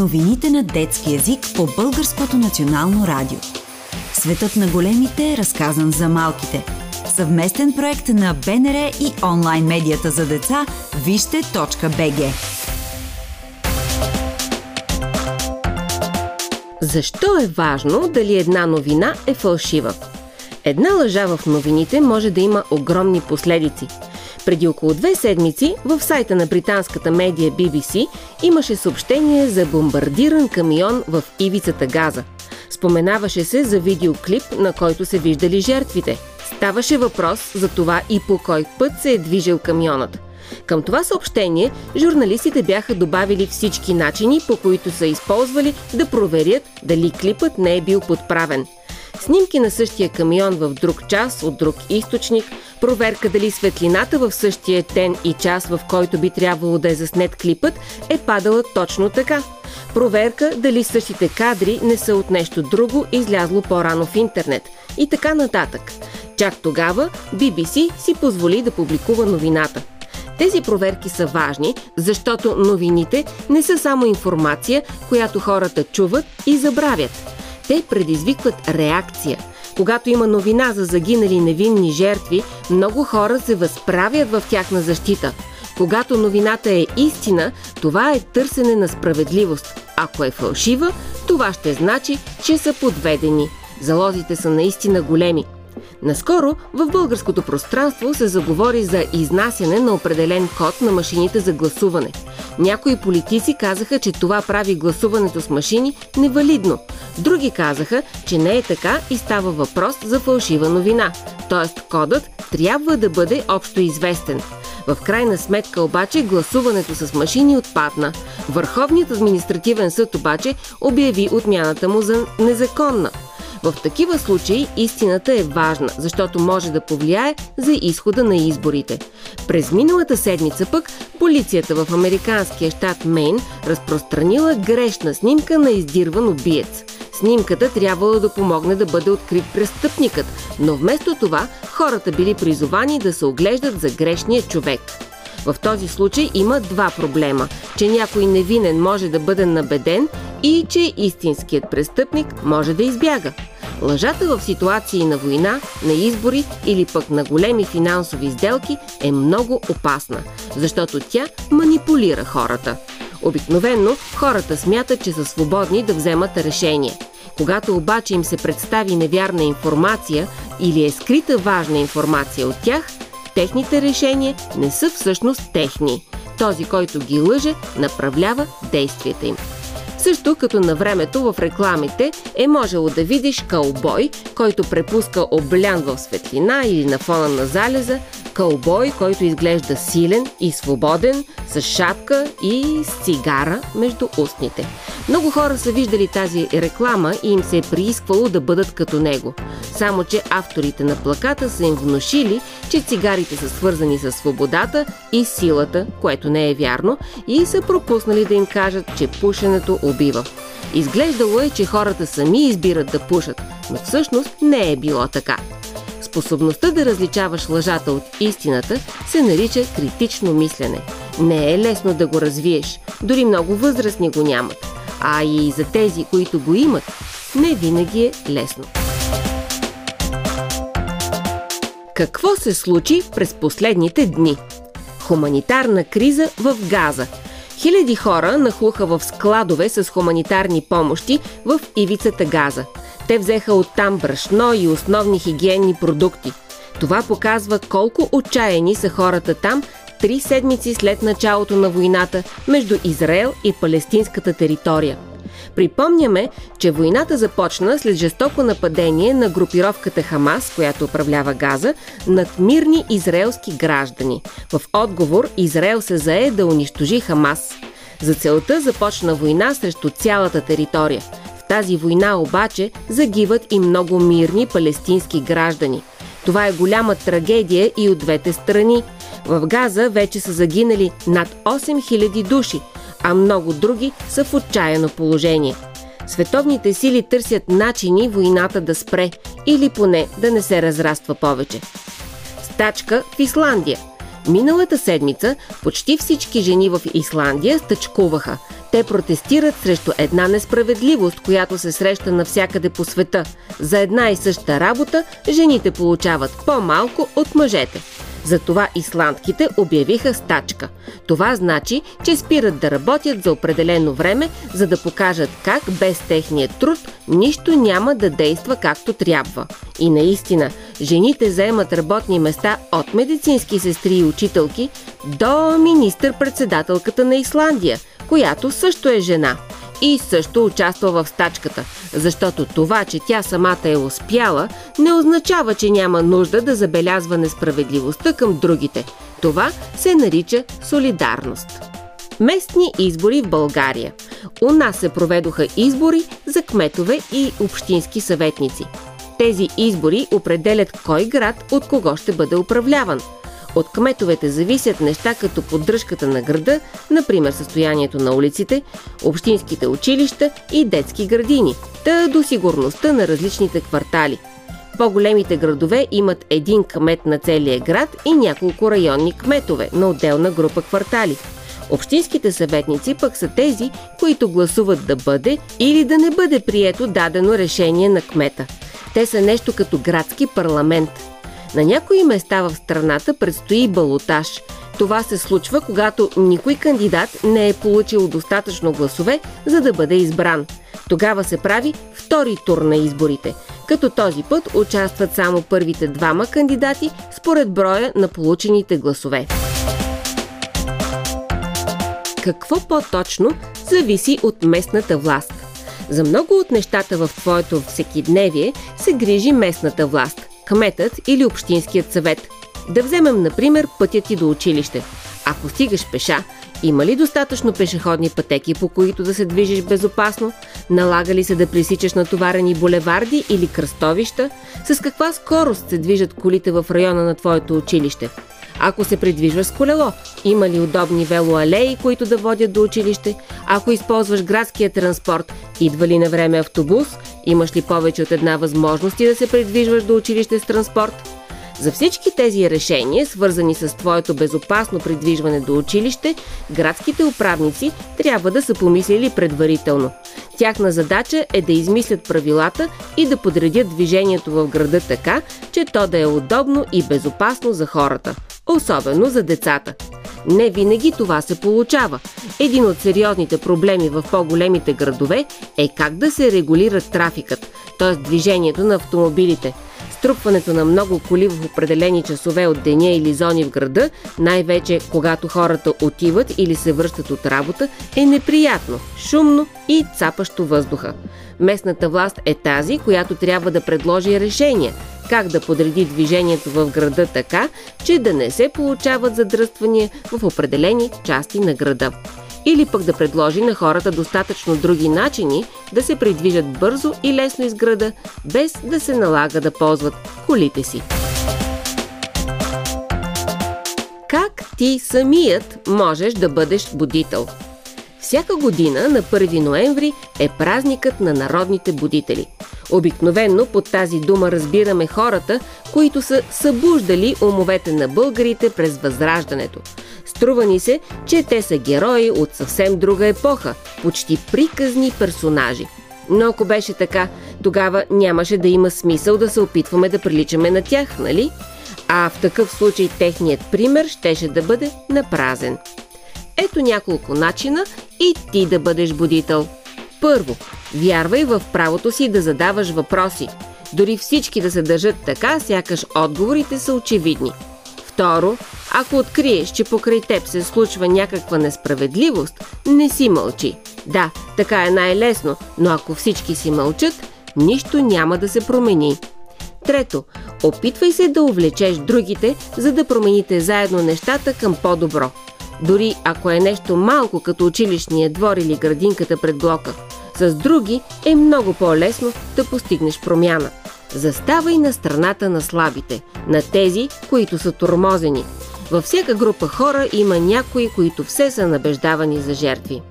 Новините на детски язик по Българското национално радио. Светът на големите е разказан за малките. Съвместен проект на БНР и онлайн медията за деца Вижте.бг. Защо е важно дали една новина е фалшива? Една лъжа в новините може да има огромни последици – преди около две седмици в сайта на британската медия BBC имаше съобщение за бомбардиран камион в ивицата Газа. Споменаваше се за видеоклип, на който се виждали жертвите. Ставаше въпрос за това и по кой път се е движил камионът. Към това съобщение журналистите бяха добавили всички начини, по които са използвали да проверят дали клипът не е бил подправен. Снимки на същия камион в друг час от друг източник – Проверка дали светлината в същия ден и час, в който би трябвало да е заснет клипът, е падала точно така. Проверка дали същите кадри не са от нещо друго, излязло по-рано в интернет. И така нататък. Чак тогава BBC си позволи да публикува новината. Тези проверки са важни, защото новините не са само информация, която хората чуват и забравят. Те предизвикват реакция – когато има новина за загинали невинни жертви, много хора се възправят в тяхна защита. Когато новината е истина, това е търсене на справедливост. Ако е фалшива, това ще значи, че са подведени. Залозите са наистина големи. Наскоро в българското пространство се заговори за изнасяне на определен код на машините за гласуване. Някои политици казаха, че това прави гласуването с машини невалидно. Други казаха, че не е така и става въпрос за фалшива новина. Тоест кодът трябва да бъде общо известен. В крайна сметка обаче гласуването с машини отпадна. Върховният административен съд обаче обяви отмяната му за незаконна. В такива случаи истината е важна, защото може да повлияе за изхода на изборите. През миналата седмица пък полицията в американския щат Мейн разпространила грешна снимка на издирван убиец. Снимката трябвало да помогне да бъде открит престъпникът, но вместо това хората били призовани да се оглеждат за грешния човек. В този случай има два проблема – че някой невинен може да бъде набеден и че истинският престъпник може да избяга. Лъжата в ситуации на война, на избори или пък на големи финансови сделки е много опасна, защото тя манипулира хората. Обикновенно хората смятат, че са свободни да вземат решение. Когато обаче им се представи невярна информация или е скрита важна информация от тях, техните решения не са всъщност техни. Този, който ги лъже, направлява действията им. Също като на времето в рекламите е можело да видиш кълбой, който препуска облян в светлина или на фона на залеза, кълбой, който изглежда силен и свободен, с шапка и с цигара между устните. Много хора са виждали тази реклама и им се е приисквало да бъдат като него. Само, че авторите на плаката са им внушили, че цигарите са свързани с свободата и силата, което не е вярно, и са пропуснали да им кажат, че пушенето убива. Изглеждало е, че хората сами избират да пушат, но всъщност не е било така. Способността да различаваш лъжата от истината се нарича критично мислене. Не е лесно да го развиеш, дори много възрастни го нямат. А и за тези, които го имат, не винаги е лесно. Какво се случи през последните дни? Хуманитарна криза в Газа. Хиляди хора нахлуха в складове с хуманитарни помощи в ивицата Газа. Те взеха оттам брашно и основни хигиенни продукти. Това показва колко отчаяни са хората там три седмици след началото на войната между Израел и палестинската територия. Припомняме, че войната започна след жестоко нападение на групировката Хамас, която управлява Газа, над мирни израелски граждани. В отговор Израел се зае да унищожи Хамас. За целта започна война срещу цялата територия – тази война обаче загиват и много мирни палестински граждани. Това е голяма трагедия и от двете страни. В Газа вече са загинали над 8000 души, а много други са в отчаяно положение. Световните сили търсят начини войната да спре или поне да не се разраства повече. Стачка в Исландия – Миналата седмица почти всички жени в Исландия стъчкуваха. Те протестират срещу една несправедливост, която се среща навсякъде по света. За една и съща работа жените получават по-малко от мъжете. Затова исландките обявиха стачка. Това значи, че спират да работят за определено време, за да покажат как без техния труд нищо няма да действа както трябва. И наистина, жените заемат работни места от медицински сестри и учителки до министър-председателката на Исландия, която също е жена – и също участва в стачката, защото това, че тя самата е успяла, не означава, че няма нужда да забелязва несправедливостта към другите. Това се нарича солидарност. Местни избори в България. У нас се проведоха избори за кметове и общински съветници. Тези избори определят кой град от кого ще бъде управляван – от кметовете зависят неща като поддръжката на града, например състоянието на улиците, общинските училища и детски градини, та до сигурността на различните квартали. По-големите градове имат един кмет на целия град и няколко районни кметове на отделна група квартали. Общинските съветници пък са тези, които гласуват да бъде или да не бъде прието дадено решение на кмета. Те са нещо като градски парламент – на някои места в страната предстои балотаж. Това се случва, когато никой кандидат не е получил достатъчно гласове, за да бъде избран. Тогава се прави втори тур на изборите, като този път участват само първите двама кандидати според броя на получените гласове. Какво по-точно зависи от местната власт? За много от нещата в твоето всекидневие се грижи местната власт кметът или общинският съвет. Да вземем, например, пътят ти до училище. Ако стигаш пеша, има ли достатъчно пешеходни пътеки, по които да се движиш безопасно? Налага ли се да пресичаш натоварени булеварди или кръстовища? С каква скорост се движат колите в района на твоето училище? Ако се придвижваш с колело, има ли удобни велоалеи, които да водят до училище? Ако използваш градския транспорт, идва ли на време автобус? Имаш ли повече от една възможности да се придвижваш до училище с транспорт? За всички тези решения, свързани с твоето безопасно придвижване до училище, градските управници трябва да са помислили предварително. Тяхна задача е да измислят правилата и да подредят движението в града така, че то да е удобно и безопасно за хората особено за децата. Не винаги това се получава. Един от сериозните проблеми в по-големите градове е как да се регулира трафикът, т.е. движението на автомобилите. Струпването на много коли в определени часове от деня или зони в града, най-вече когато хората отиват или се връщат от работа, е неприятно, шумно и цапащо въздуха. Местната власт е тази, която трябва да предложи решения – как да подреди движението в града така, че да не се получават задръствания в определени части на града. Или пък да предложи на хората достатъчно други начини да се придвижат бързо и лесно из града, без да се налага да ползват колите си. Как ти самият можеш да бъдеш будител? Всяка година на 1 ноември е празникът на народните будители. Обикновенно под тази дума разбираме хората, които са събуждали умовете на българите през Възраждането. Струва ни се, че те са герои от съвсем друга епоха, почти приказни персонажи. Но ако беше така, тогава нямаше да има смисъл да се опитваме да приличаме на тях, нали? А в такъв случай техният пример щеше да бъде напразен. Ето няколко начина и ти да бъдеш будител. Първо, вярвай в правото си да задаваш въпроси. Дори всички да се държат така, сякаш отговорите са очевидни. Второ, ако откриеш, че покрай теб се случва някаква несправедливост, не си мълчи. Да, така е най-лесно, но ако всички си мълчат, нищо няма да се промени. Трето, опитвай се да увлечеш другите, за да промените заедно нещата към по-добро. Дори ако е нещо малко като училищния двор или градинката пред блока. С други е много по-лесно да постигнеш промяна. Заставай на страната на слабите, на тези, които са тормозени. Във всяка група хора има някои, които все са набеждавани за жертви.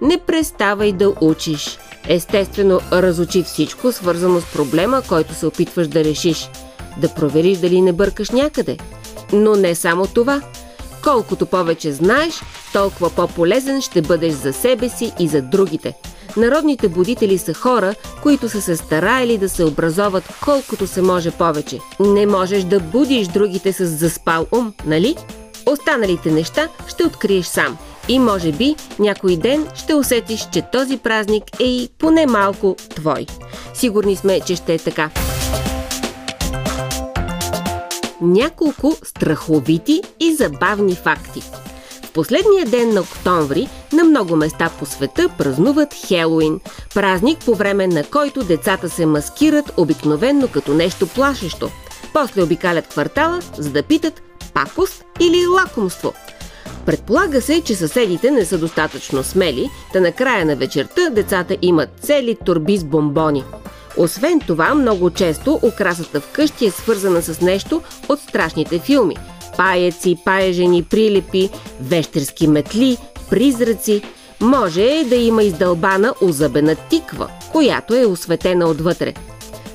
Не преставай да учиш. Естествено, разучи всичко, свързано с проблема, който се опитваш да решиш. Да провериш дали не бъркаш някъде. Но не само това – Колкото повече знаеш, толкова по-полезен ще бъдеш за себе си и за другите. Народните будители са хора, които са се стараели да се образоват колкото се може повече. Не можеш да будиш другите с заспал ум, нали? Останалите неща ще откриеш сам. И може би някой ден ще усетиш, че този празник е и поне малко твой. Сигурни сме, че ще е така. Няколко страховити и забавни факти. В последния ден на октомври на много места по света празнуват Хелоуин, празник по време на който децата се маскират обикновенно като нещо плашещо. После обикалят квартала, за да питат пакост или лакомство. Предполага се, че съседите не са достатъчно смели, да на края на вечерта децата имат цели турби с бомбони. Освен това, много често украсата вкъщи е свързана с нещо от страшните филми. Паеци, паежени прилепи, вещерски метли, призраци. Може да има издълбана озъбена тиква, която е осветена отвътре.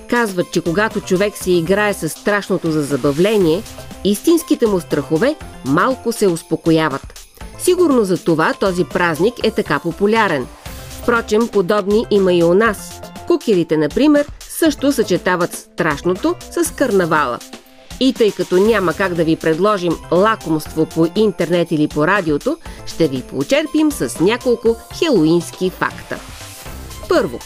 Казват, че когато човек си играе с страшното за забавление, истинските му страхове малко се успокояват. Сигурно за това този празник е така популярен. Впрочем, подобни има и у нас. Кукерите, например, също съчетават страшното с карнавала. И тъй като няма как да ви предложим лакомство по интернет или по радиото, ще ви почерпим с няколко хелоински факта. Първо,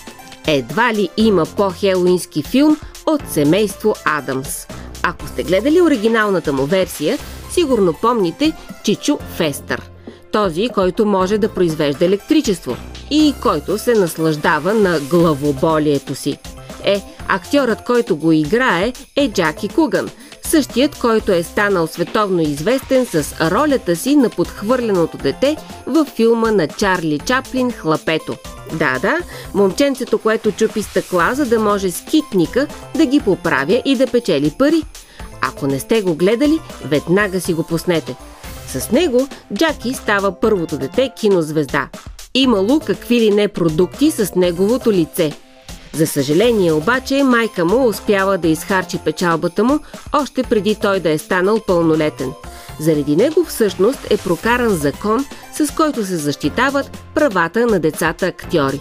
едва ли има по-хелоински филм от семейство Адамс. Ако сте гледали оригиналната му версия, сигурно помните Чичо Фестър. Този, който може да произвежда електричество и който се наслаждава на главоболието си. Е, актьорът, който го играе е Джаки Куган, същият, който е станал световно известен с ролята си на подхвърленото дете във филма на Чарли Чаплин «Хлапето». Да, да, момченцето, което чупи стъкла, за да може скитника да ги поправя и да печели пари. Ако не сте го гледали, веднага си го пуснете. С него Джаки става първото дете кинозвезда. Имало какви ли не продукти с неговото лице. За съжаление обаче, майка му успява да изхарчи печалбата му още преди той да е станал пълнолетен. Заради него всъщност е прокаран закон, с който се защитават правата на децата актьори.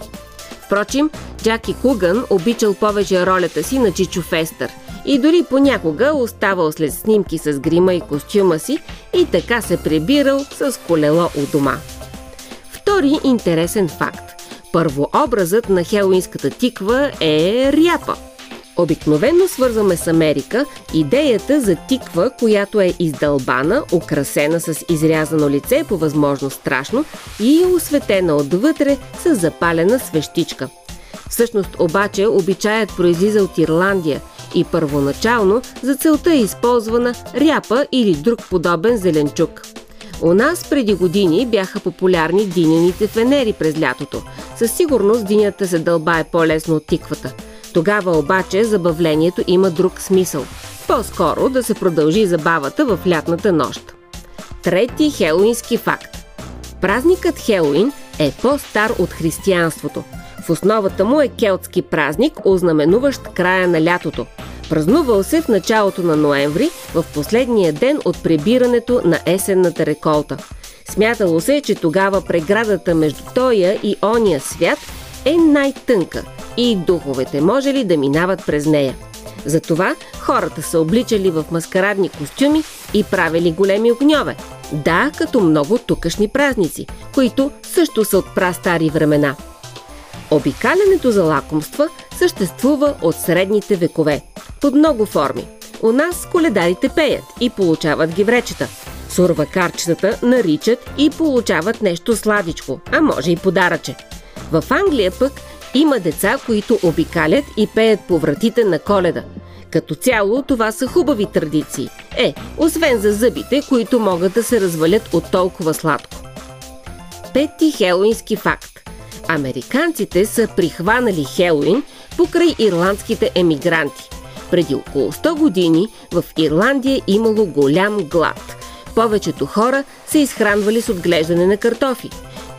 Впрочем, Джаки Куган обичал повече ролята си на Чичо Фестър и дори понякога оставал след снимки с грима и костюма си и така се прибирал с колело у дома. Втори интересен факт. Първообразът на хелуинската тиква е ряпа. Обикновено свързваме с Америка идеята за тиква, която е издълбана, украсена с изрязано лице, по възможност страшно, и осветена отвътре с запалена свещичка. Всъщност обаче обичаят произлиза от Ирландия и първоначално за целта е използвана ряпа или друг подобен зеленчук. У нас преди години бяха популярни диняните фенери през лятото. Със сигурност динята се дълбае по-лесно от тиквата. Тогава обаче забавлението има друг смисъл. По-скоро да се продължи забавата в лятната нощ. Трети хелуински факт. Празникът Хелуин е по-стар от християнството. В основата му е келтски празник, ознаменуващ края на лятото. Празнувал се в началото на ноември, в последния ден от прибирането на есенната реколта. Смятало се, че тогава преградата между тоя и ония свят е най-тънка и духовете може ли да минават през нея. Затова хората са обличали в маскарадни костюми и правили големи огньове. Да, като много тукашни празници, които също са от прастари времена. Обикалянето за лакомства съществува от средните векове, под много форми. У нас коледарите пеят и получават гивречета. Сурвакарчетата наричат и получават нещо сладичко, а може и подаръче. В Англия пък има деца, които обикалят и пеят по вратите на коледа. Като цяло това са хубави традиции. Е, освен за зъбите, които могат да се развалят от толкова сладко. Пети хелуински факт. Американците са прихванали Хелуин покрай ирландските емигранти. Преди около 100 години в Ирландия имало голям глад. Повечето хора се изхранвали с отглеждане на картофи.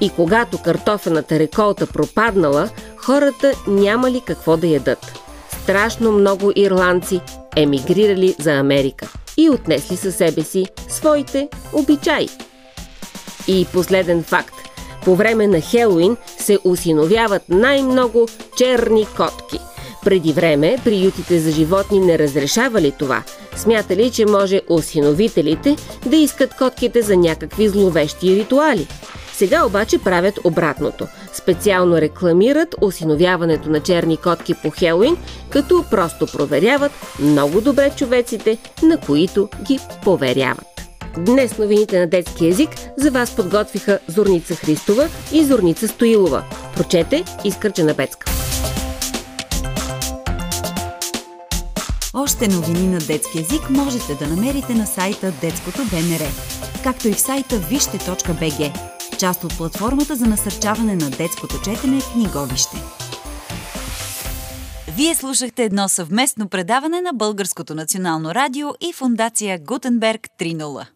И когато картофената реколта пропаднала, хората нямали какво да ядат. Страшно много ирландци емигрирали за Америка. и отнесли със себе си своите обичаи. И последен факт. По време на Хелуин се осиновяват най-много черни котки. Преди време приютите за животни не разрешавали това. Смятали, че може осиновителите да искат котките за някакви зловещи ритуали. Сега обаче правят обратното. Специално рекламират осиновяването на черни котки по Хелуин, като просто проверяват много добре човеците, на които ги поверяват. Днес новините на детски язик за вас подготвиха Зорница Христова и Зорница Стоилова. Прочете Искърча Бецка. Още новини на детски язик можете да намерите на сайта Детското БНР, както и в сайта вижте.бг, част от платформата за насърчаване на детското четене Книговище. Вие слушахте едно съвместно предаване на Българското национално радио и фундация Гутенберг 3.0.